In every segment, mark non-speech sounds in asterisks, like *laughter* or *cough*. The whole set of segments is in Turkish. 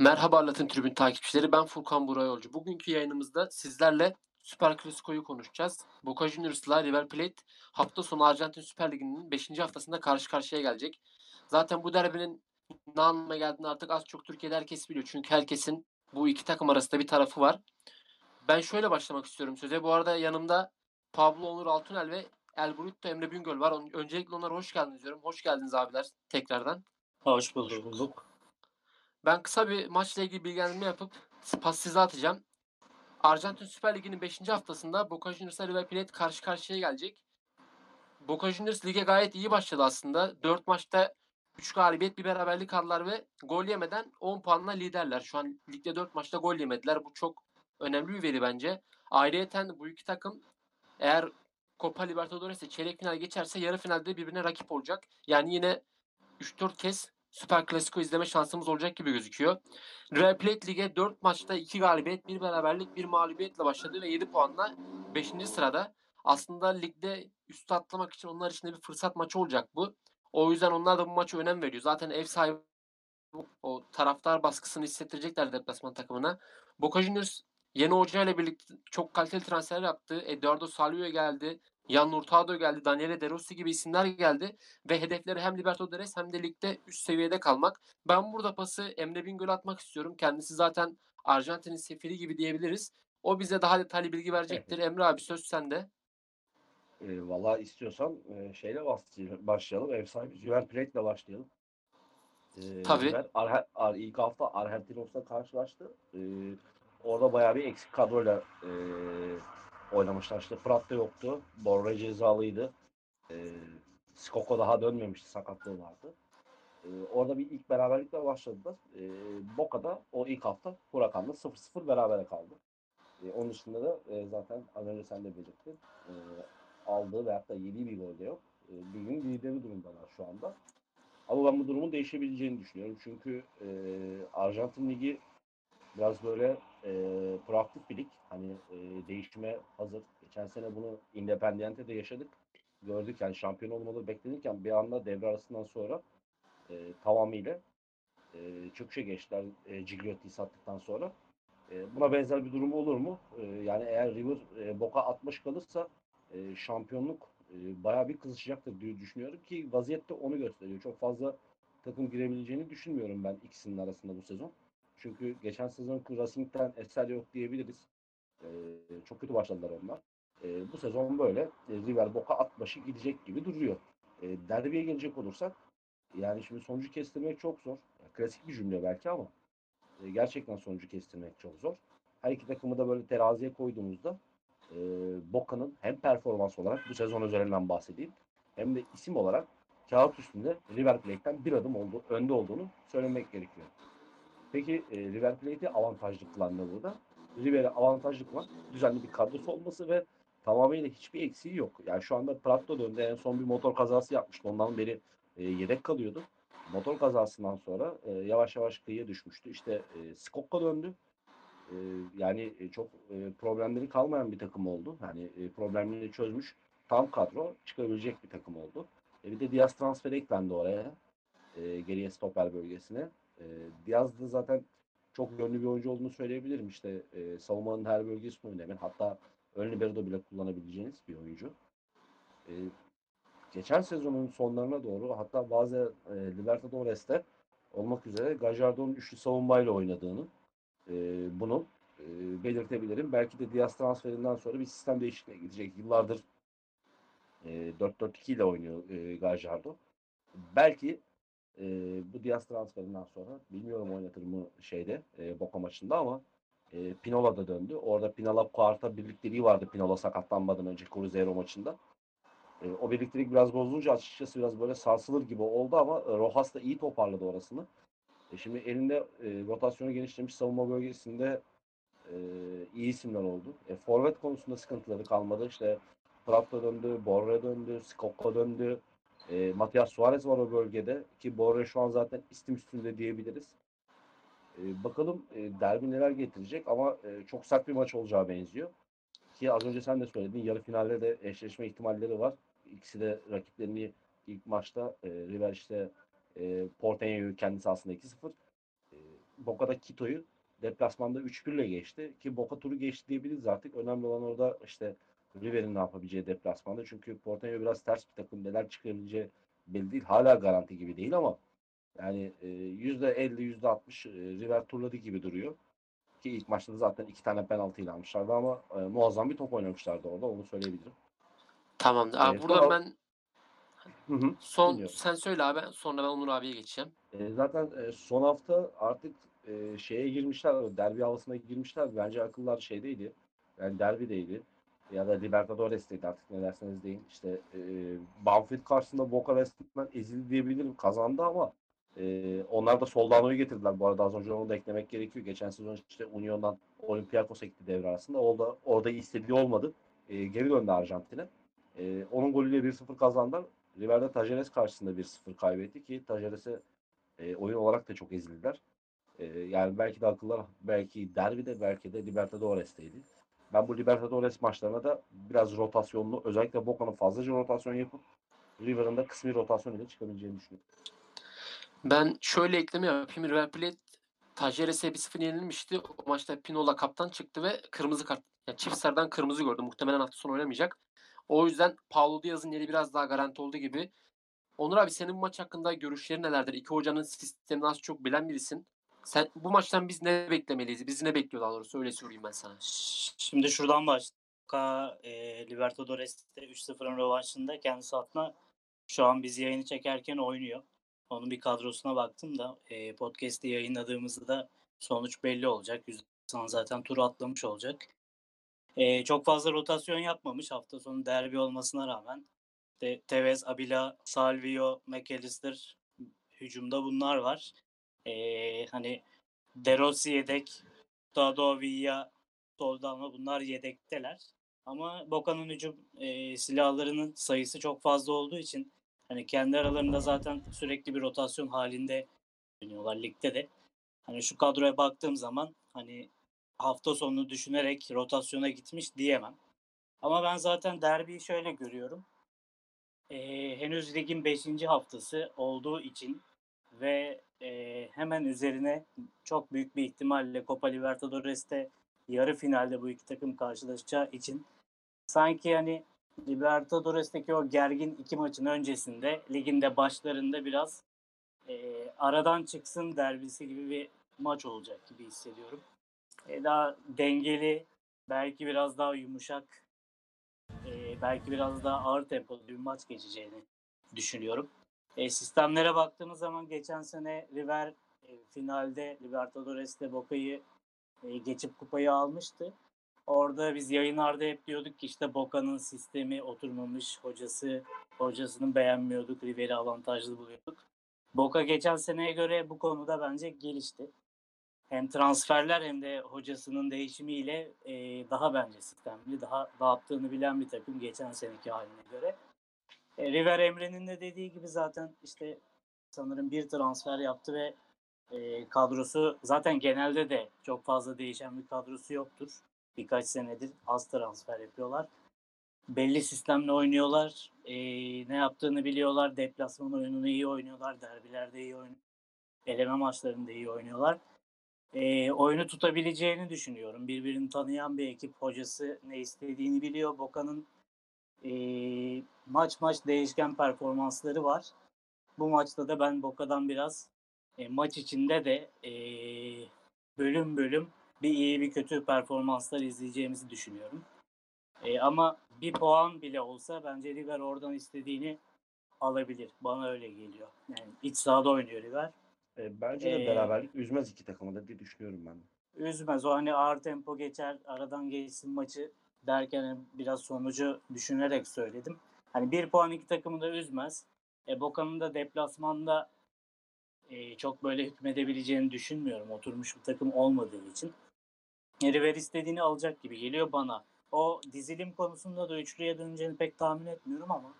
Merhaba Latin Tribün takipçileri. Ben Furkan Burayolcu. Bugünkü yayınımızda sizlerle Süper Klasiko'yu konuşacağız. Boca Juniors'la River Plate hafta sonu Arjantin Süper Ligi'nin 5. haftasında karşı karşıya gelecek. Zaten bu derbinin ne anlama geldiğini artık az çok Türkiye'de herkes biliyor. Çünkü herkesin bu iki takım arasında bir tarafı var. Ben şöyle başlamak istiyorum söze. Bu arada yanımda Pablo Onur Altunel ve El Burrito Emre Bingöl var. Öncelikle onlara hoş geldiniz diyorum. Hoş geldiniz abiler tekrardan. Hoş bulduk. Ben kısa bir maçla ilgili bilgilendirme yapıp pas size atacağım. Arjantin Süper Ligi'nin 5. haftasında Boca Juniors River Plate karşı karşıya gelecek. Boca Juniors lige gayet iyi başladı aslında. 4 maçta 3 galibiyet bir beraberlik aldılar ve gol yemeden 10 puanla liderler. Şu an ligde 4 maçta gol yemediler. Bu çok önemli bir veri bence. Ayrıca bu iki takım eğer Copa Libertadores'te çeyrek final geçerse yarı finalde birbirine rakip olacak. Yani yine 3-4 kez Süper Klasiko izleme şansımız olacak gibi gözüküyor. Real Plate Lig'e 4 maçta 2 galibiyet, 1 beraberlik, 1 mağlubiyetle başladı ve 7 puanla 5. sırada. Aslında ligde üstü atlamak için onlar için de bir fırsat maçı olacak bu. O yüzden onlar da bu maça önem veriyor. Zaten ev sahibi o taraftar baskısını hissettirecekler deplasman takımına. Boca Juniors yeni hoca ile birlikte çok kaliteli transfer yaptı. Eduardo Salvio geldi. Yan Hurtado geldi, Daniele De Rossi gibi isimler geldi ve hedefleri hem Libertadores hem de ligde üst seviyede kalmak. Ben burada pası Emre Bingöl'e atmak istiyorum. Kendisi zaten Arjantin'in sefiri gibi diyebiliriz. O bize daha detaylı bilgi verecektir. Emre abi söz sende. E, Valla istiyorsan e, şeyle başlayalım. Ev sahibi Plate ile başlayalım. E, Tabii. River, Ar, Ar, ilk hafta Argentinos'la karşılaştı. E, orada bayağı bir eksik kadroyla e, oynamışlar. İşte Prat da yoktu. Borre cezalıydı. E, Skoko daha dönmemişti. Sakatlığı vardı. E, orada bir ilk beraberlikle başladılar. E, Boca'da o ilk hafta Huracan'la 0-0 berabere kaldı. E, onun dışında da e, zaten az önce sen de belirttin. E, aldığı veyahut da yediği bir gol de yok. E, ligin lideri durumdalar şu anda. Ama ben bu durumun değişebileceğini düşünüyorum. Çünkü e, Arjantin Ligi biraz böyle e, proaktif bir lig. Hani e, değişime hazır. Geçen sene bunu Independiente'de yaşadık. Gördük yani şampiyon olmaları beklenirken bir anda devre arasından sonra e, tamamıyla e, çöküşe geçtiler e, Gigliotti'yi sattıktan sonra. E, buna benzer bir durum olur mu? E, yani eğer River e, Boca 60 kalırsa e, şampiyonluk e, bayağı bir kızışacaktır diye düşünüyorum ki vaziyette onu gösteriyor. Çok fazla takım girebileceğini düşünmüyorum ben ikisinin arasında bu sezon. Çünkü geçen sezon Racing'den eser yok diyebiliriz. E, çok kötü başladılar onlar. E, bu sezon böyle e, River Boca at başı gidecek gibi duruyor. E, derbiye gelecek olursak yani şimdi sonucu kestirmek çok zor. Klasik bir cümle belki ama e, gerçekten sonucu kestirmek çok zor. Her iki takımı da böyle teraziye koyduğumuzda e, Boca'nın hem performans olarak bu sezon üzerinden bahsedeyim hem de isim olarak kağıt üstünde River Plate'den bir adım oldu, önde olduğunu söylemek gerekiyor. Peki e, River Plate'i avantajlı kılan ne burada? River'i avantajlı kılan düzenli bir kadrosu olması ve tamamıyla hiçbir eksiği yok. Yani şu anda Prato döndü. En son bir motor kazası yapmıştı. Ondan beri e, yedek kalıyordu. Motor kazasından sonra e, yavaş yavaş kıyıya düşmüştü. İşte e, Skokka döndü. E, yani e, çok e, problemleri kalmayan bir takım oldu. Yani e, problemleri çözmüş. Tam kadro çıkabilecek bir takım oldu. E, bir de Diaz transferi eklendi oraya. E, geriye stoper bölgesine. E, Diaz da zaten çok yönlü bir oyuncu olduğunu söyleyebilirim. İşte e, savunmanın her bölgesinde oynayan hatta ön libero'da bile kullanabileceğiniz bir oyuncu. E, geçen sezonun sonlarına doğru hatta bazı e, Libertadores'te olmak üzere Gajardo'nun üçlü savunmayla oynadığını e, bunu e, belirtebilirim. Belki de Diaz transferinden sonra bir sistem değişikliğine gidecek. Yıllardır e, 4-4-2 ile oynuyor e, Gajardo. Belki e, bu Diaz transferinden sonra bilmiyorum oynatır mı şeyde e, Boca maçında ama e, Pinola da döndü. Orada Pinola Kuarta birlikteliği vardı Pinola sakatlanmadan önce Cruzeiro maçında. E, o birliktelik biraz bozulunca açıkçası biraz böyle sarsılır gibi oldu ama Rojas da iyi toparladı orasını. E, şimdi elinde e, rotasyonu genişlemiş savunma bölgesinde e, iyi isimler oldu. E, forvet konusunda sıkıntıları kalmadı. İşte Prato döndü, Borre döndü, Skokko döndü. E, Matias Suarez var o bölgede ki Borre şu an zaten istim üstünde diyebiliriz. E, bakalım e, derbi neler getirecek ama e, çok sert bir maç olacağı benziyor. Ki az önce sen de söyledin yarı finalde de eşleşme ihtimalleri var. İkisi de rakiplerini ilk maçta e, River işte e, Porteño'yu kendisi aslında 2-0 e, Boca'da Quito'yu deplasmanda 3-1 ile geçti. Ki Boca turu geçti diyebiliriz artık. Önemli olan orada işte River'in ne yapabileceği deplasmanda. Çünkü Porteño biraz ters bir takım. Neler çıkarabileceği belli değil. Hala garanti gibi değil ama yani e, %50, %60 e, River turladı gibi duruyor. Ki ilk maçta da zaten iki tane penaltı ile almışlardı ama e, muazzam bir top oynamışlardı orada. Onu söyleyebilirim. Tamamdır. Abi Evet, burada ben Hı hı. son dinliyorum. sen söyle abi sonra ben Onur abiye geçeceğim. E, zaten e, son hafta artık e, şeye girmişler, derbi havasına girmişler. Bence akıllar şeydeydi. Yani derbideydi. Ya da Libertadores'teydi artık ne derseniz deyin. İşte e, Banfield karşısında Boca resmen ezildi diyebilirim. Kazandı ama e, onlar da Soldano'yu getirdiler. Bu arada az önce onu da eklemek gerekiyor. Geçen sezon işte Union'dan Olympiakos'a gitti devre arasında. Orada, orada istediği olmadı. E, geri döndü Arjantin'e. E, onun golüyle 1-0 kazandılar. River'de Tajeres karşısında 1-0 kaybetti ki Tajeres'e e, oyun olarak da çok ezildiler. E, yani belki de akıllar belki derbide belki de Libertadores'teydi. Ben bu Libertadores maçlarına da biraz rotasyonlu özellikle Boca'nın fazlaca rotasyon yapıp River'ın da kısmi rotasyon ile çıkabileceğini düşünüyorum. Ben şöyle ekleme yapayım. River Plate Tajeres'e 1-0 yenilmişti. O maçta Pinola kaptan çıktı ve kırmızı kart. Yani çift sarıdan kırmızı gördü. Muhtemelen hafta sonu oynamayacak. O yüzden Paulo Diaz'ın yeri biraz daha garanti olduğu gibi. Onur abi senin maç hakkında görüşlerin nelerdir? İki hocanın sistemini az çok bilen birisin. Sen bu maçtan biz ne beklemeliyiz? Bizi ne bekliyor daha doğrusu? Öyle sorayım ben sana. Şimdi şuradan başla. E, Libertadores'te 3-0'ın rövanşında kendisi adına şu an biz yayını çekerken oynuyor. Onun bir kadrosuna baktım da e, podcast'i yayınladığımızda da sonuç belli olacak. %90 zaten turu atlamış olacak. E, çok fazla rotasyon yapmamış hafta sonu derbi olmasına rağmen. De, Tevez, Abila, Salvio, McAllister hücumda bunlar var. E, hani De Rossi yedek, Dado Villa, Soldano bunlar yedekteler. Ama Boca'nın hücum e, silahlarının sayısı çok fazla olduğu için hani kendi aralarında zaten sürekli bir rotasyon halinde oynuyorlar ligde de. Hani şu kadroya baktığım zaman hani hafta sonunu düşünerek rotasyona gitmiş diyemem. Ama ben zaten derbiyi şöyle görüyorum. E, henüz ligin 5. haftası olduğu için ve e, hemen üzerine çok büyük bir ihtimalle Copa Libertadores'te yarı finalde bu iki takım karşılaşacağı için sanki hani Libertadores'teki o gergin iki maçın öncesinde liginde başlarında biraz e, aradan çıksın derbisi gibi bir maç olacak gibi hissediyorum. E, daha dengeli, belki biraz daha yumuşak, e, belki biraz daha ağır tempolu bir maç geçeceğini düşünüyorum. E, sistemlere baktığımız zaman geçen sene River e, finalde Libertadores'te Boca'yı e, geçip kupayı almıştı. Orada biz yayınlarda hep diyorduk ki işte Boca'nın sistemi oturmamış, hocası hocasını beğenmiyorduk, River'i avantajlı buluyorduk. Boca geçen seneye göre bu konuda bence gelişti. Hem transferler hem de hocasının değişimiyle e, daha bence sistemli, daha dağıttığını bilen bir takım geçen seneki haline göre. E, River Emre'nin de dediği gibi zaten işte sanırım bir transfer yaptı ve e, kadrosu zaten genelde de çok fazla değişen bir kadrosu yoktur. Birkaç senedir az transfer yapıyorlar. Belli sistemle oynuyorlar. E, ne yaptığını biliyorlar. Deplasman oyununu iyi oynuyorlar. Derbilerde iyi oynuyorlar. Eleme maçlarında iyi oynuyorlar. E, oyunu tutabileceğini düşünüyorum. Birbirini tanıyan bir ekip. Hocası ne istediğini biliyor. Boca'nın e, maç maç değişken performansları var. Bu maçta da ben Boca'dan biraz e, maç içinde de e, bölüm bölüm bir iyi bir kötü performanslar izleyeceğimizi düşünüyorum. E, ama bir puan bile olsa bence River oradan istediğini alabilir. Bana öyle geliyor. Yani iç sahada oynuyor River. E, bence de Ee, beraberlik üzmez iki takımı da diye düşünüyorum ben. Üzmez. O hani ağır tempo geçer, aradan geçsin maçı derken hani biraz sonucu düşünerek söyledim. Hani bir puan iki takımı da üzmez. E, Boca'nın da deplasmanda e, çok böyle hükmedebileceğini düşünmüyorum. Oturmuş bir takım olmadığı için. River istediğini alacak gibi geliyor bana. O dizilim konusunda da üçlüye döneceğini pek tahmin etmiyorum ama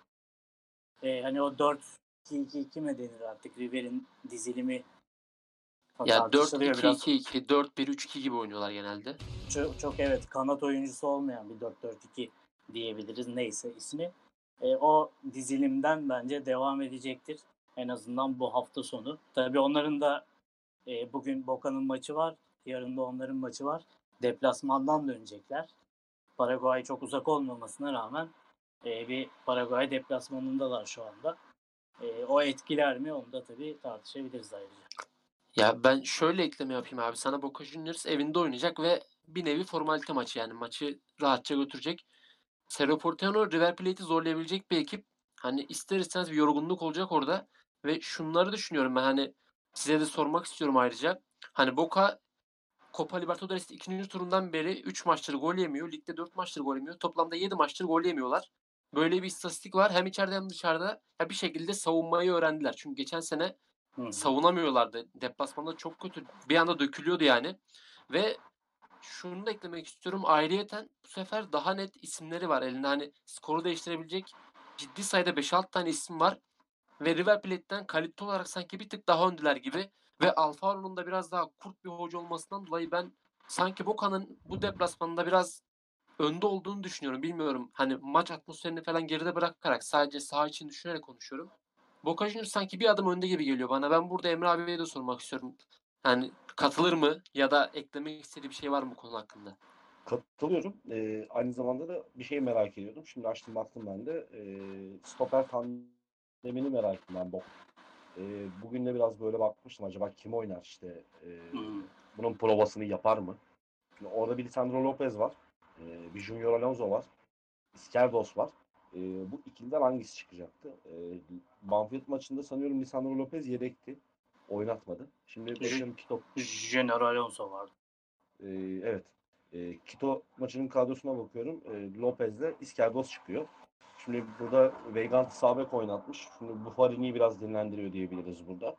e, hani o 4-2-2-2 mi denir artık River'in dizilimi Ya tartışılıyor biraz. 4-2-2-2, 4-1-3-2 gibi oynuyorlar genelde. çok, çok evet kanat oyuncusu olmayan bir 4-4-2 diyebiliriz neyse ismi. E, o dizilimden bence devam edecektir. En azından bu hafta sonu. Tabii onların da E, bugün Boca'nın maçı var. Yarın da onların maçı var. Deplasmandan dönecekler. Paraguay çok uzak olmamasına rağmen e, bir Paraguay deplasmanındalar şu anda. E, o etkiler mi onu da tabii tartışabiliriz ayrıca. Ya ben şöyle ekleme yapayım abi. Sana Boca Juniors evinde oynayacak ve bir nevi formalite maçı yani maçı rahatça götürecek. Cerro Porteño River Plate'i zorlayabilecek bir ekip. Hani ister istemez bir yorgunluk olacak orada. Ve şunları düşünüyorum ben hani size de sormak istiyorum ayrıca. Hani Boca Copa Libertadores ikinci turundan beri 3 maçtır gol yemiyor. Ligde 4 maçtır gol yemiyor. Toplamda 7 maçtır gol yemiyorlar. Böyle bir istatistik var. Hem içeride hem dışarıda ya bir şekilde savunmayı öğrendiler. Çünkü geçen sene Hı savunamıyorlardı. Deplasmanda çok kötü. Bir anda dökülüyordu yani. Ve şunu da eklemek istiyorum. Ayrıyeten bu sefer daha net isimleri var elinde. Hani skoru değiştirebilecek ciddi sayıda 5-6 tane isim var. Ve River Plate'den kalite olarak sanki bir tık daha öndeler gibi. Ve Alfaro'nun da biraz daha kurt bir hoca olmasından dolayı ben sanki Boca'nın bu deplasmanında biraz önde olduğunu düşünüyorum. Bilmiyorum. Hani maç atmosferini falan geride bırakarak sadece saha için düşünerek konuşuyorum. Boca Juniors sanki bir adım önde gibi geliyor bana. Ben burada Emre abiye de sormak istiyorum. Yani katılır mı ya da eklemek istediği bir şey var mı bu konu hakkında? Katılıyorum. Ee, aynı zamanda da bir şey merak ediyordum. Şimdi açtım baktım ben de. Ee, stoper tandemini merak ettim ben bu. Ee, bugün de biraz böyle bakmıştım. Acaba kim oynar işte. Ee, bunun provasını yapar mı? Şimdi orada bir Lisandro Lopez var. Ee, bir Junior Alonso var. Iskerdos var. Ee, bu ikiliden hangisi çıkacaktı? Ee, Banfield maçında sanıyorum Lisandro Lopez yedekti. Oynatmadı. Şimdi bakıyorum Kito Junior Alonso vardı. ee, evet. Ee, Kito maçının kadrosuna bakıyorum. Ee, Lopez'le Iskerdos çıkıyor. Şimdi burada Veigant sağ bek oynatmış. Şimdi Buffarini'yi biraz dinlendiriyor diyebiliriz burada.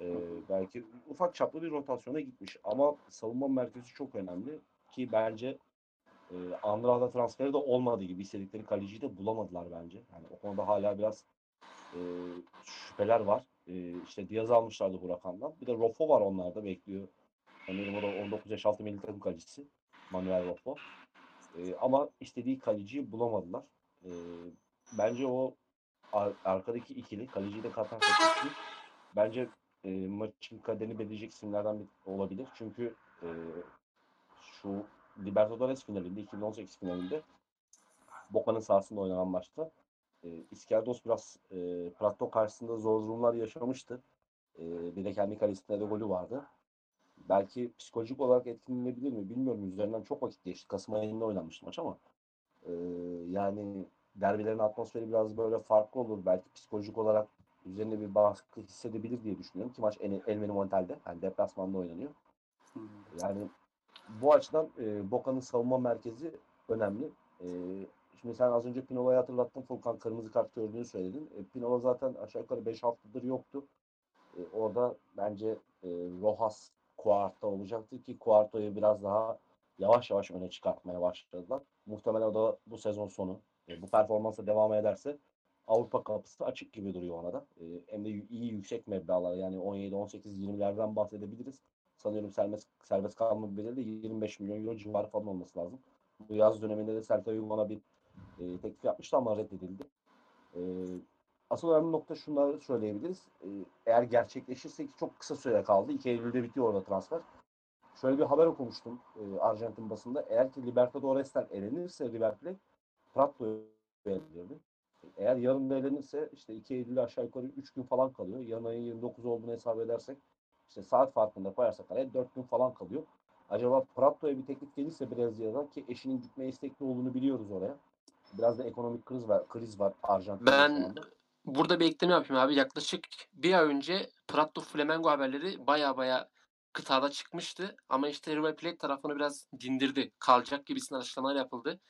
Ee, belki ufak çaplı bir rotasyona gitmiş. Ama savunma merkezi çok önemli. Ki bence e, Andrada transferi de olmadığı gibi istedikleri kaleciyi de bulamadılar bence. Yani o konuda hala biraz e, şüpheler var. E, işte Diaz almışlardı Huracan'dan. Bir de Rofo var onlarda bekliyor. Sanırım o da 19 yaş altı milli takım kalecisi. Manuel Rofo. E, ama istediği kaleciyi bulamadılar. E, bence o ar- arkadaki ikili, kaleciyi de katan ikili bence e, maçın kaderini belirleyecek isimlerden bir olabilir. Çünkü e, şu Libertadores finalinde, 2018 finalinde Boca'nın sahasında oynanan maçta e, Iskerdos biraz e, Prato karşısında zor durumlar yaşamıştı. E, bir de kendi kalesinde de golü vardı. Belki psikolojik olarak etkilenebilir mi bilmiyorum. Üzerinden çok vakit geçti. Kasım ayında oynanmıştı maç ama e, yani derbilerin atmosferi biraz böyle farklı olur. Belki psikolojik olarak üzerine bir baskı hissedebilir diye düşünüyorum ki maç El, Monumental'de yani deplasmanda oynanıyor. Yani bu açıdan e, Boca'nın savunma merkezi önemli. E, şimdi sen az önce Pinola'yı hatırlattın. Furkan kırmızı kart gördüğünü söyledin. E, Pinola zaten aşağı yukarı 5 haftadır yoktu. E, orada bence e, Rojas Cuarta olacaktır ki Cuarta'yı biraz daha yavaş yavaş öne çıkartmaya başladılar. Muhtemelen o da bu sezon sonu. E, bu performansa devam ederse Avrupa kapısı açık gibi duruyor ona da. E, hem de iyi yüksek meblağlar yani 17, 18, 20'lerden bahsedebiliriz sanıyorum serbest, serbest kalma bedeli de 25 milyon euro civarı falan olması lazım. Bu yaz döneminde de Celta Vigo ona bir e, teklif yapmıştı ama reddedildi. E, asıl önemli nokta şunları söyleyebiliriz. E, eğer gerçekleşirse ki çok kısa süre kaldı. 2 Eylül'de bitiyor orada transfer. Şöyle bir haber okumuştum e, Arjantin basında. Eğer ki Libertadores'ten elenirse River Plate Pratto'yu elenirdi. Eğer yarın da elenirse işte 2 Eylül'de aşağı yukarı 3 gün falan kalıyor. Yarın ayın 29 olduğunu hesap edersek işte saat farkında koyarsak araya 4 gün falan kalıyor. Acaba Pratto'ya bir teklif gelirse Brezilya'dan ki eşinin gitmeye istekli olduğunu biliyoruz oraya. Biraz da ekonomik kriz var, kriz var Arjantin'de Ben burada bir ekleme yapayım abi. Yaklaşık bir ay önce Prato Flamengo haberleri baya baya kıtada çıkmıştı. Ama işte River Plate tarafını biraz dindirdi. Kalacak gibisinden açıklamalar yapıldı.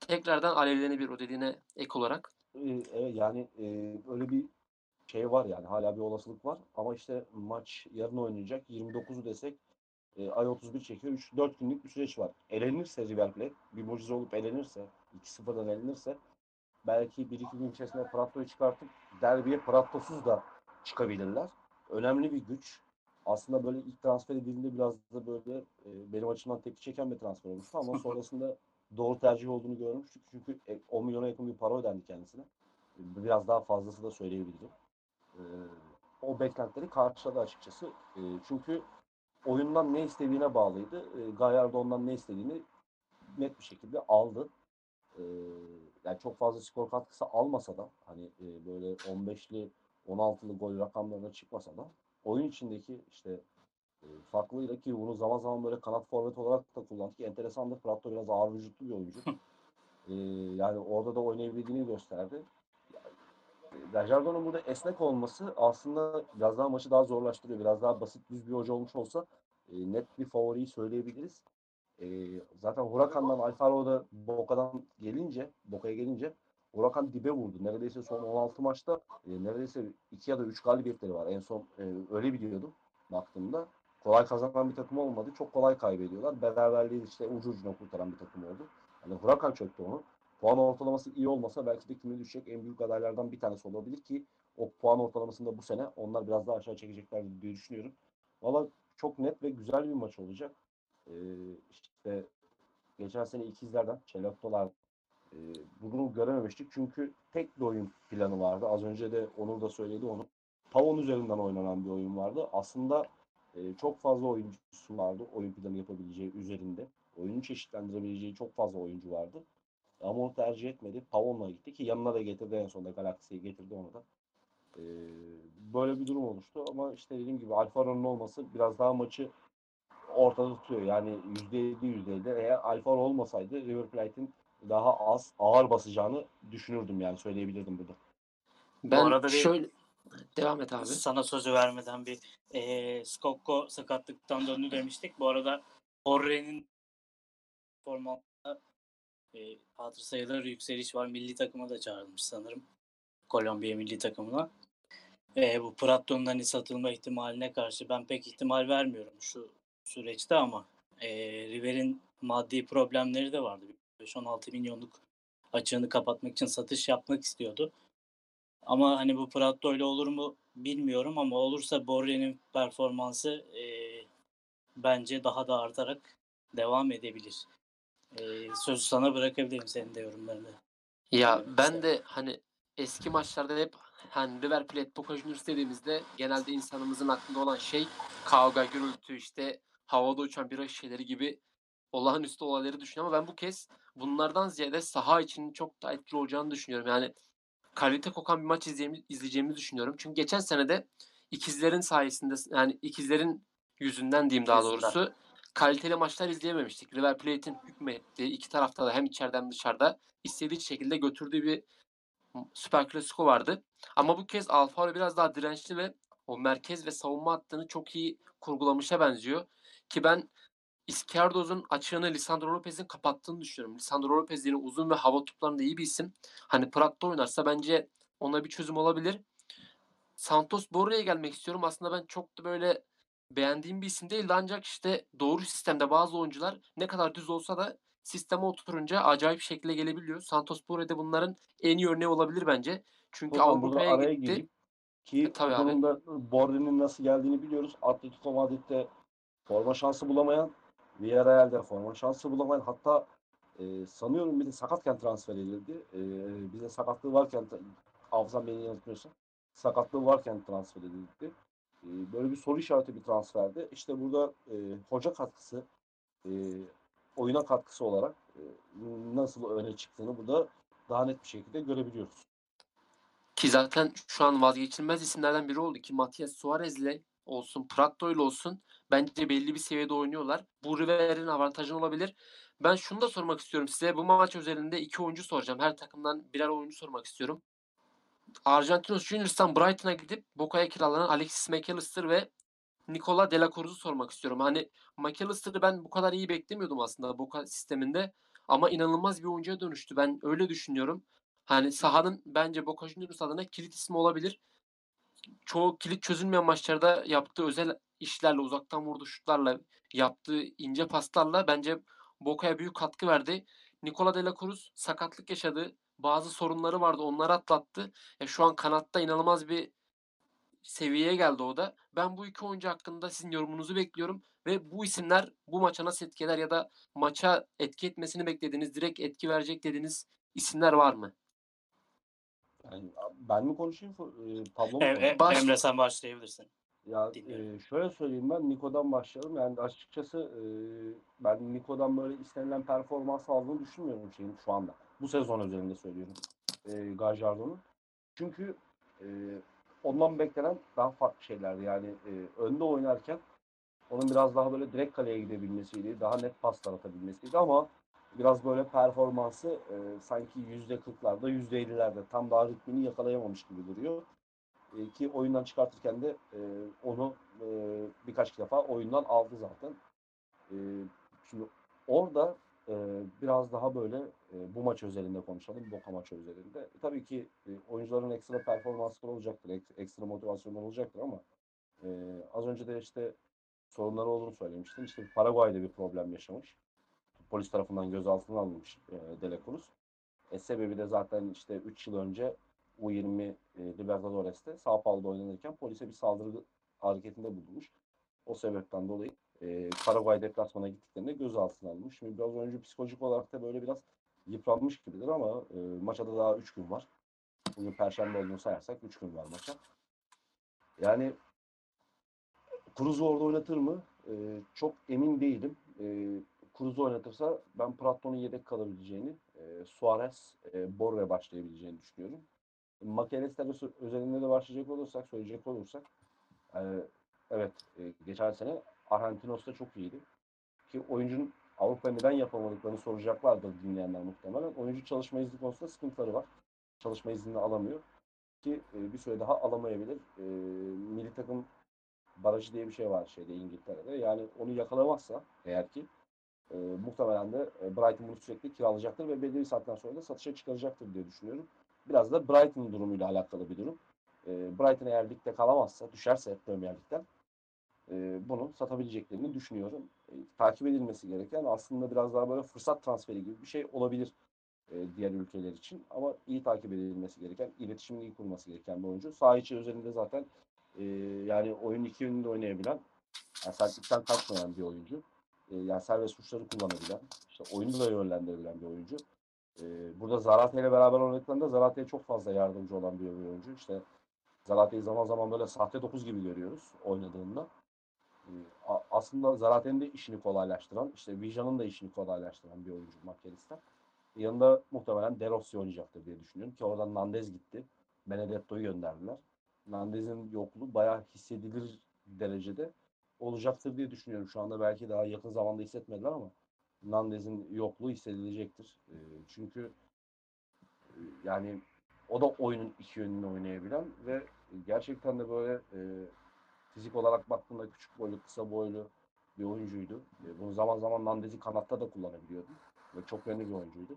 Tekrardan alevlenebilir o dediğine ek olarak. Ee, evet, yani e, öyle bir şey var yani hala bir olasılık var. Ama işte maç yarın oynayacak. 29'u desek e, ay 31 çekiyor. 3 4 günlük bir süreç var. Elenirse River Plate bir mucize olup elenirse 2-0'dan elenirse belki 1-2 gün içerisinde Pratto'yu çıkartıp derbiye Pratto'suz da çıkabilirler. Önemli bir güç. Aslında böyle ilk transfer edildiğinde biraz da böyle e, benim açımdan tepki çeken bir transfer olmuştu ama *laughs* sonrasında doğru tercih olduğunu görmüştük. Çünkü e, 10 milyona yakın bir para ödendi kendisine. Biraz daha fazlası da söyleyebilirim. Ee, o beklentileri karşıladı açıkçası. E, çünkü oyundan ne istediğine bağlıydı. E, Gallardo ondan ne istediğini net bir şekilde aldı. E, yani çok fazla skor katkısı almasa da hani e, böyle 15'li 16'lı gol rakamlarına çıkmasa da oyun içindeki işte e, farklıyla ki bunu zaman zaman böyle kanat forvet olarak da kullandık. Enteresandır. Prato biraz ağır vücutlu bir oyuncu. E, yani orada da oynayabildiğini gösterdi. Gajardo'nun burada esnek olması aslında biraz daha maçı daha zorlaştırıyor. Biraz daha basit düz bir hoca olmuş olsa e, net bir favoriyi söyleyebiliriz. E, zaten Huracan'dan Alfaro'da Boca'dan gelince, Boca'ya gelince Huracan dibe vurdu. Neredeyse son 16 maçta e, neredeyse 2 ya da 3 galibiyetleri var. En son e, öyle biliyordum baktığımda. Kolay kazanan bir takım olmadı. Çok kolay kaybediyorlar. Beraberliği işte ucu ucuna kurtaran bir takım oldu. Yani Huracan çöktü onu. Puan ortalaması iyi olmasa belki de küme düşecek en büyük adaylardan bir tanesi olabilir ki o puan ortalamasında bu sene onlar biraz daha aşağı çekecekler diye düşünüyorum. Valla çok net ve güzel bir maç olacak. Ee, işte geçen sene ikizlerden, Çelottolar e, bunu görememiştik. Çünkü tek bir oyun planı vardı. Az önce de Onur da söyledi onu. Pavon üzerinden oynanan bir oyun vardı. Aslında e, çok fazla oyuncusu vardı oyun planı yapabileceği üzerinde. Oyunu çeşitlendirebileceği çok fazla oyuncu vardı. Ama onu tercih etmedi. Pavon'la gitti ki yanına da getirdi en sonunda Galaxy'yi getirdi onu da. Ee, böyle bir durum oluştu ama işte dediğim gibi Alfaro'nun olması biraz daha maçı ortada tutuyor. Yani %50 %50. Eğer Alfaro olmasaydı River Plate'in daha az ağır basacağını düşünürdüm yani söyleyebilirdim burada. Ben arada bir- şöyle devam et abi. Sana sözü vermeden bir e, Skokko sakatlıktan döndü demiştik. Bu arada Orre'nin formatında e, hatır sayılır yükseliş var. Milli takıma da çağrılmış sanırım. Kolombiya milli takımına. E, bu Pratto'nun hani satılma ihtimaline karşı ben pek ihtimal vermiyorum şu süreçte ama e, River'in maddi problemleri de vardı. 5-16 milyonluk açığını kapatmak için satış yapmak istiyordu. Ama hani bu Pratto ile olur mu bilmiyorum ama olursa Borre'nin performansı e, bence daha da artarak devam edebilir. E, sözü sana bırakabilirim senin de yorumlarını. Ya Evet, ben de hani eski maçlarda hep hani River Plate, Boca Juniors dediğimizde genelde insanımızın aklında olan şey kavga, gürültü, işte havada uçan bira şişeleri gibi olağanüstü olayları düşünüyorum ama ben bu kez bunlardan ziyade saha için çok daha etkili olacağını düşünüyorum. Yani kalite kokan bir maç izleyeceğimizi düşünüyorum. Çünkü geçen sene de ikizlerin sayesinde yani ikizlerin yüzünden diyeyim daha doğrusu kaliteli maçlar izleyememiştik. River Plate'in hükmettiği iki tarafta da hem içeriden dışarıda istediği şekilde götürdüğü bir Süper Klasiko vardı. Ama bu kez Alfaro biraz daha dirençli ve o merkez ve savunma hattını çok iyi kurgulamışa benziyor. Ki ben Izquierdos'un açığını Lisandro Lopez'in kapattığını düşünüyorum. Lisandro Lopez yine uzun ve hava toplarında iyi bir isim. Hani Prat'ta oynarsa bence ona bir çözüm olabilir. Santos Borra'ya gelmek istiyorum. Aslında ben çok da böyle beğendiğim bir isim değildi ancak işte doğru sistemde bazı oyuncular ne kadar düz olsa da sisteme oturunca acayip şekilde gelebiliyor. Santos Borra da bunların en iyi örneği olabilir bence. Çünkü burada Avrupa'ya araya gitti. gireyim ki E, tabii durumda Borde'nin nasıl geldiğini biliyoruz. Atletico Madrid'de forma şansı bulamayan, Villarreal'de forma şansı bulamayan hatta e, sanıyorum bir de sakatken transfer edildi. E, bize sakatlığı varken hafızam beni yanıltmıyorsa sakatlığı varken transfer edildi. E, böyle bir soru işareti bir transferdi. İşte burada e, hoca katkısı e, oyuna katkısı olarak e, nasıl öne çıktığını burada daha net bir şekilde görebiliyoruz. Ki zaten şu an vazgeçilmez isimlerden biri oldu ki Matias Suarez'le olsun, Pratto ile olsun bence belli bir seviyede oynuyorlar. Bu River'in avantajı olabilir. Ben şunu da sormak istiyorum size. Bu maç özelinde iki oyuncu soracağım. Her takımdan birer oyuncu sormak istiyorum. Argentinos Juniors'tan Brighton'a gidip Boca'ya kiralanan Alexis McAllister ve Nicola De sormak istiyorum. Hani McAllister'ı ben bu kadar iyi beklemiyordum aslında Boca sisteminde. Ama inanılmaz bir oyuncuya dönüştü. Ben öyle düşünüyorum. Hani sahanın bence Boca Juniors adına kilit ismi olabilir. Çoğu kilit çözülmeyen maçlarda yaptığı özel işlerle, uzaktan vurduğu şutlarla, yaptığı ince paslarla bence Boca'ya büyük katkı verdi. Nicola De sakatlık yaşadı. Bazı sorunları vardı. Onları atlattı. Ya şu an kanatta inanılmaz bir seviyeye geldi o da. Ben bu iki oyuncu hakkında sizin yorumunuzu bekliyorum ve bu isimler bu maça nasıl etki eder ya da maça etki etmesini beklediğiniz, direkt etki verecek dediğiniz isimler var mı? Yani Ben mi konuşayım? E, Pablo mu? Em- Baş- Emre sen başlayabilirsin. Ya e, şöyle söyleyeyim ben Niko'dan başlayalım. Yani açıkçası e, ben Niko'dan böyle istenilen performans aldığını düşünmüyorum şeyin şu anda. Bu sezon özelinde söylüyorum. E, Gajardo'nun. Çünkü e, ondan beklenen daha farklı şeylerdi. Yani e, önde oynarken onun biraz daha böyle direkt kaleye gidebilmesiydi. Daha net paslar atabilmesiydi ama biraz böyle performansı e, sanki yüzde kırklarda, yüzde ellilerde tam daha ritmini yakalayamamış gibi duruyor. E, ki oyundan çıkartırken de e, onu e, birkaç defa oyundan aldı zaten. E, şimdi orada e, biraz daha böyle e, bu maç özelinde konuşalım. Boka maçı özelinde. E, tabii ki e, oyuncuların ekstra performansları olacaktır. ek- ekstra motivasyonları olacaktır ama az önce de işte sorunları olduğunu söylemiştim. İşte Paraguay'da bir problem yaşamış. Polis tarafından gözaltına alınmış e. E, sebebi de zaten işte 3 yıl önce U20 e, Libertadores'te Sao Paulo'da oynanırken polise bir saldırı hareketinde bulunmuş. O sebepten dolayı e, Paraguay deplasmana gittiklerinde gözaltına alınmış. Şimdi biraz oyuncu psikolojik olarak da böyle biraz yıpranmış gibidir ama e, maça da daha 3 gün var. Bugün Perşembe olduğunu sayarsak 3 gün var maça. Yani Cruz'u orada oynatır mı? E, çok emin değilim. E, Cruz'u oynatırsa ben Pratto'nun yedek kalabileceğini, e, Suarez, e, Borre başlayabileceğini düşünüyorum. Öz- özelinde de başlayacak olursak, söyleyecek olursak e, evet e, geçen sene Argentinos'ta çok iyiydi. Ki oyuncunun Avrupa neden yapamadıklarını soracaklardır dinleyenler muhtemelen. Oyuncu çalışma izni konusunda sıkıntıları var. Çalışma iznini alamıyor. Ki e, bir süre daha alamayabilir. E, milli takım barajı diye bir şey var şeyde İngiltere'de. Yani onu yakalamazsa eğer ki e, muhtemelen de e, Brighton bunu sürekli kiralayacaktır ve belli bir saatten sonra da satışa çıkaracaktır diye düşünüyorum. Biraz da Brighton durumuyla alakalı bir durum. E, Brighton eğer ligde kalamazsa, düşerse Premier Lig'den e, bunu satabileceklerini düşünüyorum. E, takip edilmesi gereken aslında biraz daha böyle fırsat transferi gibi bir şey olabilir e, diğer ülkeler için. Ama iyi takip edilmesi gereken, iletişimin iyi kurulması gereken bir oyuncu. Saha içi özelinde zaten yani oyun iki yönünde oynayabilen, yani sertlikten kaçmayan bir oyuncu. Yani serbest uçları kullanabilen, işte oyunu da yönlendirebilen bir oyuncu. Burada Zarate ile beraber oynadıklarında Zarate'ye çok fazla yardımcı olan bir oyuncu. İşte Zarate'yi zaman zaman böyle sahte 9 gibi görüyoruz oynadığında. E, a- aslında Zarate'nin de işini kolaylaştıran, işte Vijan'ın da işini kolaylaştıran bir oyuncu McAllister. Yanında muhtemelen De Rossi oynayacaktır diye düşünüyorum ki oradan Nandez gitti. Benedetto'yu gönderdiler. Nandez'in yokluğu bayağı hissedilir derecede olacaktır diye düşünüyorum. Şu anda belki daha yakın zamanda hissetmediler ama Nandez'in yokluğu hissedilecektir. E, çünkü e, yani o da oyunun iki yönünü oynayabilen ve gerçekten de böyle e, fizik olarak baktığında küçük boylu, kısa boylu bir oyuncuydu. E, bunu zaman zaman Nandez'i kanatta da kullanabiliyordu. Ve çok yönlü bir oyuncuydu. E,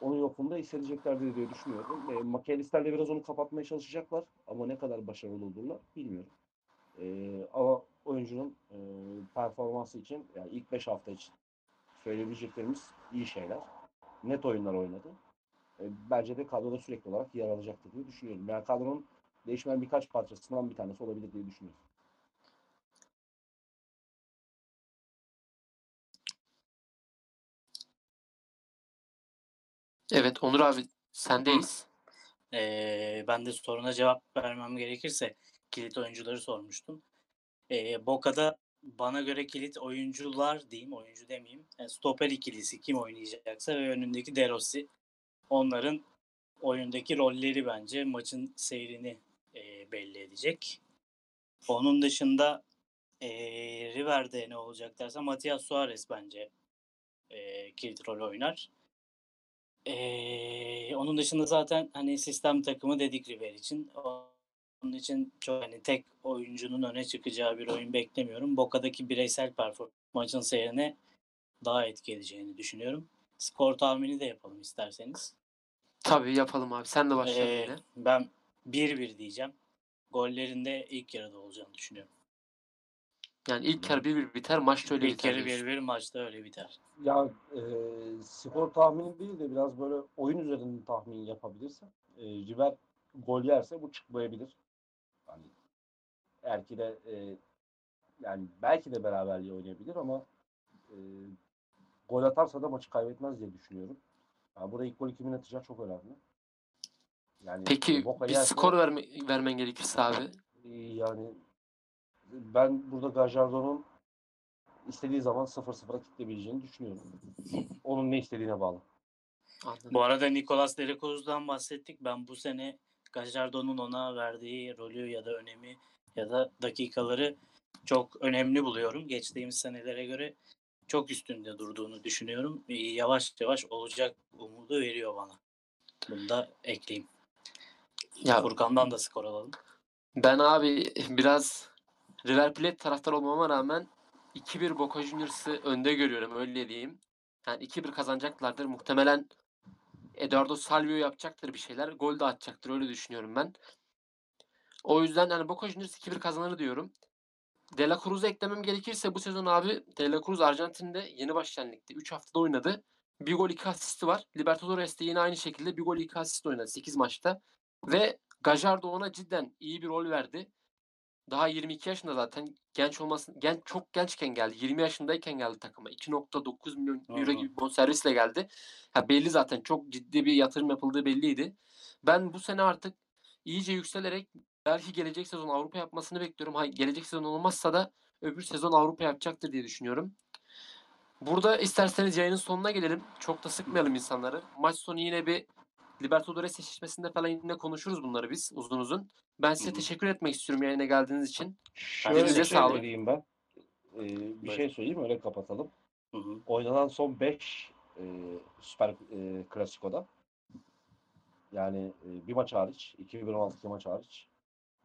Onun yokluğunda hissedeceklerdir diye düşünüyorum. E, McAllister'le biraz onu kapatmaya çalışacaklar. Ama ne kadar başarılı olurlar bilmiyorum. E, ama oyuncunun e, performansı için yani ilk 5 hafta için söyleyebileceklerimiz iyi şeyler. Net oyunlar oynadı. E, bence de kadroda sürekli olarak yer alacaktır diye düşünüyorum. Yani kadronun değişmeyen birkaç parçasından bir tanesi olabilir diye düşünüyorum. Evet Onur abi sendeyiz. Ee, ben de soruna cevap vermem gerekirse kilit oyuncuları sormuştum. Ee, Boca'da bana göre kilit oyuncular diyeyim, oyuncu demeyeyim. Yani stoper ikilisi kim oynayacaksa ve önündeki De Rossi. Onların oyundaki rolleri bence maçın seyrini e, belli edecek. Onun dışında e, River'de ne olacak dersen Matias Suarez bence e, kilit rol oynar. Ee, onun dışında zaten hani sistem takımı dedik River için. Onun için çok hani tek oyuncunun öne çıkacağı bir oyun beklemiyorum. Boca'daki bireysel performans maçın seyrine daha etki edeceğini düşünüyorum. Skor tahmini de yapalım isterseniz. Tabii yapalım abi. Sen de başlayalım Ee, yine. ben 1-1 diyeceğim. Gollerin de ilk yarıda olacağını düşünüyorum. Yani ilk yarı 1-1 biter. Maç da öyle ilk biter. yarı diyorsun. 1-1 maçta öyle biter. Ya e, skor tahmini değil de biraz böyle oyun üzerinde tahmin yapabilirse e, River gol yerse bu çıkmayabilir. Hani eğer ki de e, yani belki de beraberliği oynayabilir ama e, gol atarsa da maçı kaybetmez diye düşünüyorum. Yani burada ilk golü kimin atacağı çok önemli. Yani Peki bir skor verme, vermen gerekirse abi. Yani ben burada Gajardo'nun istediği zaman 0-0'a kitleyebileceğini düşünüyorum. Onun ne istediğine bağlı. Anladım. Bu arada Nicolas Delacruz'dan bahsettik. Ben bu sene Gajardo'nun ona verdiği rolü ya da önemi ya da dakikaları çok önemli buluyorum. Geçtiğimiz senelere göre çok üstünde durduğunu düşünüyorum. Ee, Yavaş yavaş olacak umudu veriyor bana. Bunu da ekleyeyim. Ya Furkan'dan da skor alalım. ben abi *laughs* biraz River Plate taraftar olmama rağmen 2-1 Boca Juniors'ı önde görüyorum öyle diyeyim. Yani 2-1 kazanacaklardır. Muhtemelen Eduardo Salvio yapacaktır bir şeyler. Gol de atacaktır öyle düşünüyorum ben. O yüzden yani Boca Juniors 2-1 kazanır diyorum. De La Cruz'u eklemem gerekirse bu sezon abi De La Cruz Arjantin'de yeni başlayan ligde 3 haftada oynadı. Bir gol 2 asisti var. Libertadores'te yine aynı şekilde bir gol 2 asist oynadı 8 maçta. Ve Gajardo ona cidden iyi bir rol verdi. Daha 22 yaşında zaten genç olmasın genç çok gençken geldi. 20 yaşındayken geldi takıma. 2.9 milyon euro Hı hı. gibi bonservisle geldi. Ha belli zaten çok ciddi bir yatırım yapıldığı belliydi. Ben bu sene artık iyice yükselerek belki gelecek sezon Avrupa yapmasını bekliyorum. Ha, gelecek sezon olmazsa da öbür sezon Avrupa yapacaktır diye düşünüyorum. Burada isterseniz yayının sonuna gelelim. Çok da sıkmayalım insanları. Maç sonu yine bir Libertadores eşleşmesinde falan yine konuşuruz bunları biz uzun uzun. Ben size Hı hı. teşekkür etmek istiyorum yayına geldiğiniz için. Şöyle bir şey sağlık. söyleyeyim ben. Ee, bir Buyurun. şey söyleyeyim öyle kapatalım. Hı hı. Oynanan son 5 e, Süper e, Klasiko'da yani e, bir maç hariç 2016 maç hariç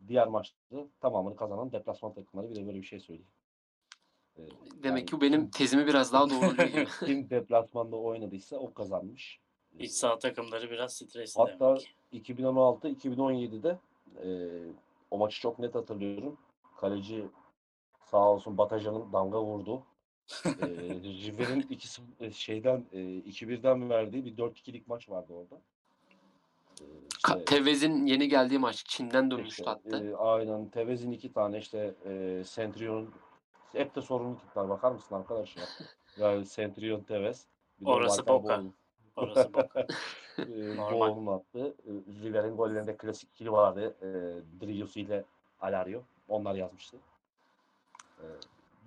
diğer maçları tamamını kazanan deplasman takımları bir de böyle bir şey söyleyeyim. E, Demek yani ki benim tezimi biraz daha doğruluyor *laughs* kim deplasmanda oynadıysa o kazanmış. İç saha takımları biraz stresli Hatta demek. ki. 2016-2017'de e, o maçı çok net hatırlıyorum. Kaleci sağ olsun Batajan'ın damga vurdu. e, *laughs* River'in 2 e, şeyden e, 2-1'den verdiği bir 4-2'lik maç vardı orada. E, işte- Tevez'in yeni geldiği maç Çin'den dönmüştü işte, hatta. e, aynen Tevez'in iki tane işte e, Centurion'un hep de sorunlu tipler bakar mısın arkadaş ya? *laughs* Yani Centurion Tevez. Bir Orası Boca. Orası bak. *laughs* e, *laughs* Normal. Bowles'un attı. River'in gollerinde klasik ikili vardı. E, Drius ile Alario. Onlar yazmıştı. E,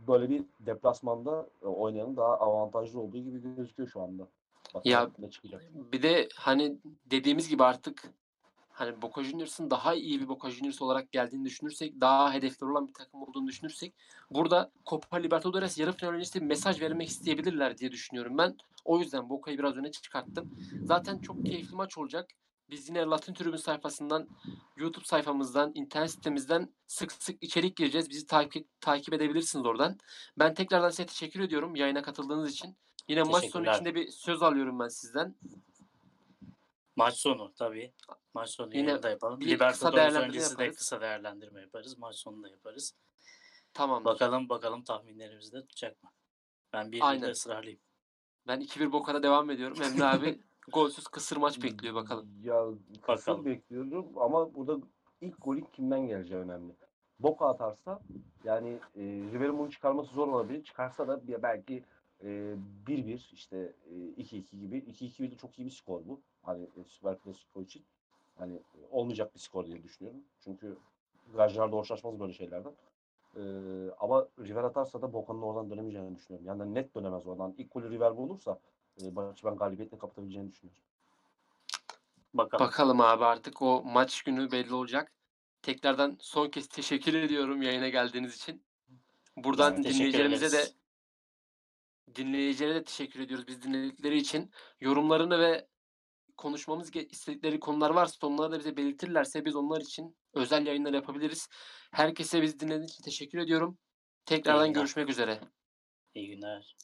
böyle bir deplasmanda oynayanın daha avantajlı olduğu gibi gözüküyor şu anda. Bakalım Ya, ne çıkacak. Bir de hani dediğimiz gibi artık hani Boca Juniors'ın daha iyi bir Boca Juniors olarak geldiğini düşünürsek, daha hedefleri olan bir takım olduğunu düşünürsek burada Copa Libertadores yarı final öncesi bir mesaj vermek isteyebilirler diye düşünüyorum ben. O yüzden Boca'yı biraz öne çıkarttım. Zaten çok keyifli maç olacak. Biz yine Latin Tribün sayfasından, YouTube sayfamızdan, internet sitemizden sık sık içerik gireceğiz. Bizi takip takip edebilirsiniz oradan. Ben tekrardan size teşekkür ediyorum yayına katıldığınız için. Yine maç sonu içinde bir söz alıyorum ben sizden. Maç sonu tabii. Maç sonu Yine da yapalım. bir kısa Libertadores öncesi de yaparız. kısa değerlendirme yaparız. Maç sonu da yaparız. Tamam. Bakalım bakalım tahminlerimiz de tutacak mı? Ben bir Aynen. de ısrarlıyım. Ben 2-1 Boca'da devam ediyorum. Emre abi *laughs* golsüz kısır maç bekliyor bakalım. Ya kısır Bakalım. bekliyorum ama burada ilk golün kimden geleceği önemli. Boka atarsa yani e, River'in bunu çıkarması zor olabilir. Çıkarsa da bir- belki 1-1 işte e, 2-2 gibi. 2-2 de çok iyi bir skor bu. Hani e, Süper Klasiko için. Hani e, olmayacak bir skor diye düşünüyorum. Çünkü Gajlar da hoşlaşmaz böyle şeylerden. Ama River atarsa da Boca'nın oradan dönemeyeceğini düşünüyorum. Yani net dönemez oradan. İlk golü River bulursa e, maçı ben galibiyetle kapatabileceğini düşünüyorum. Bakalım. Bakalım abi artık o maç günü belli olacak. Tekrardan son kez teşekkür ediyorum yayına geldiğiniz için. Buradan teşekkür dinleyicilerimize de. Dinleyicilere de teşekkür ediyoruz biz dinledikleri için. Yorumlarını ve konuşmamız istedikleri konular varsa onları da bize belirtirlerse biz onlar için özel yayınlar yapabiliriz. Herkese biz dinlediğiniz için teşekkür ediyorum. Tekrardan görüşmek üzere. İyi günler.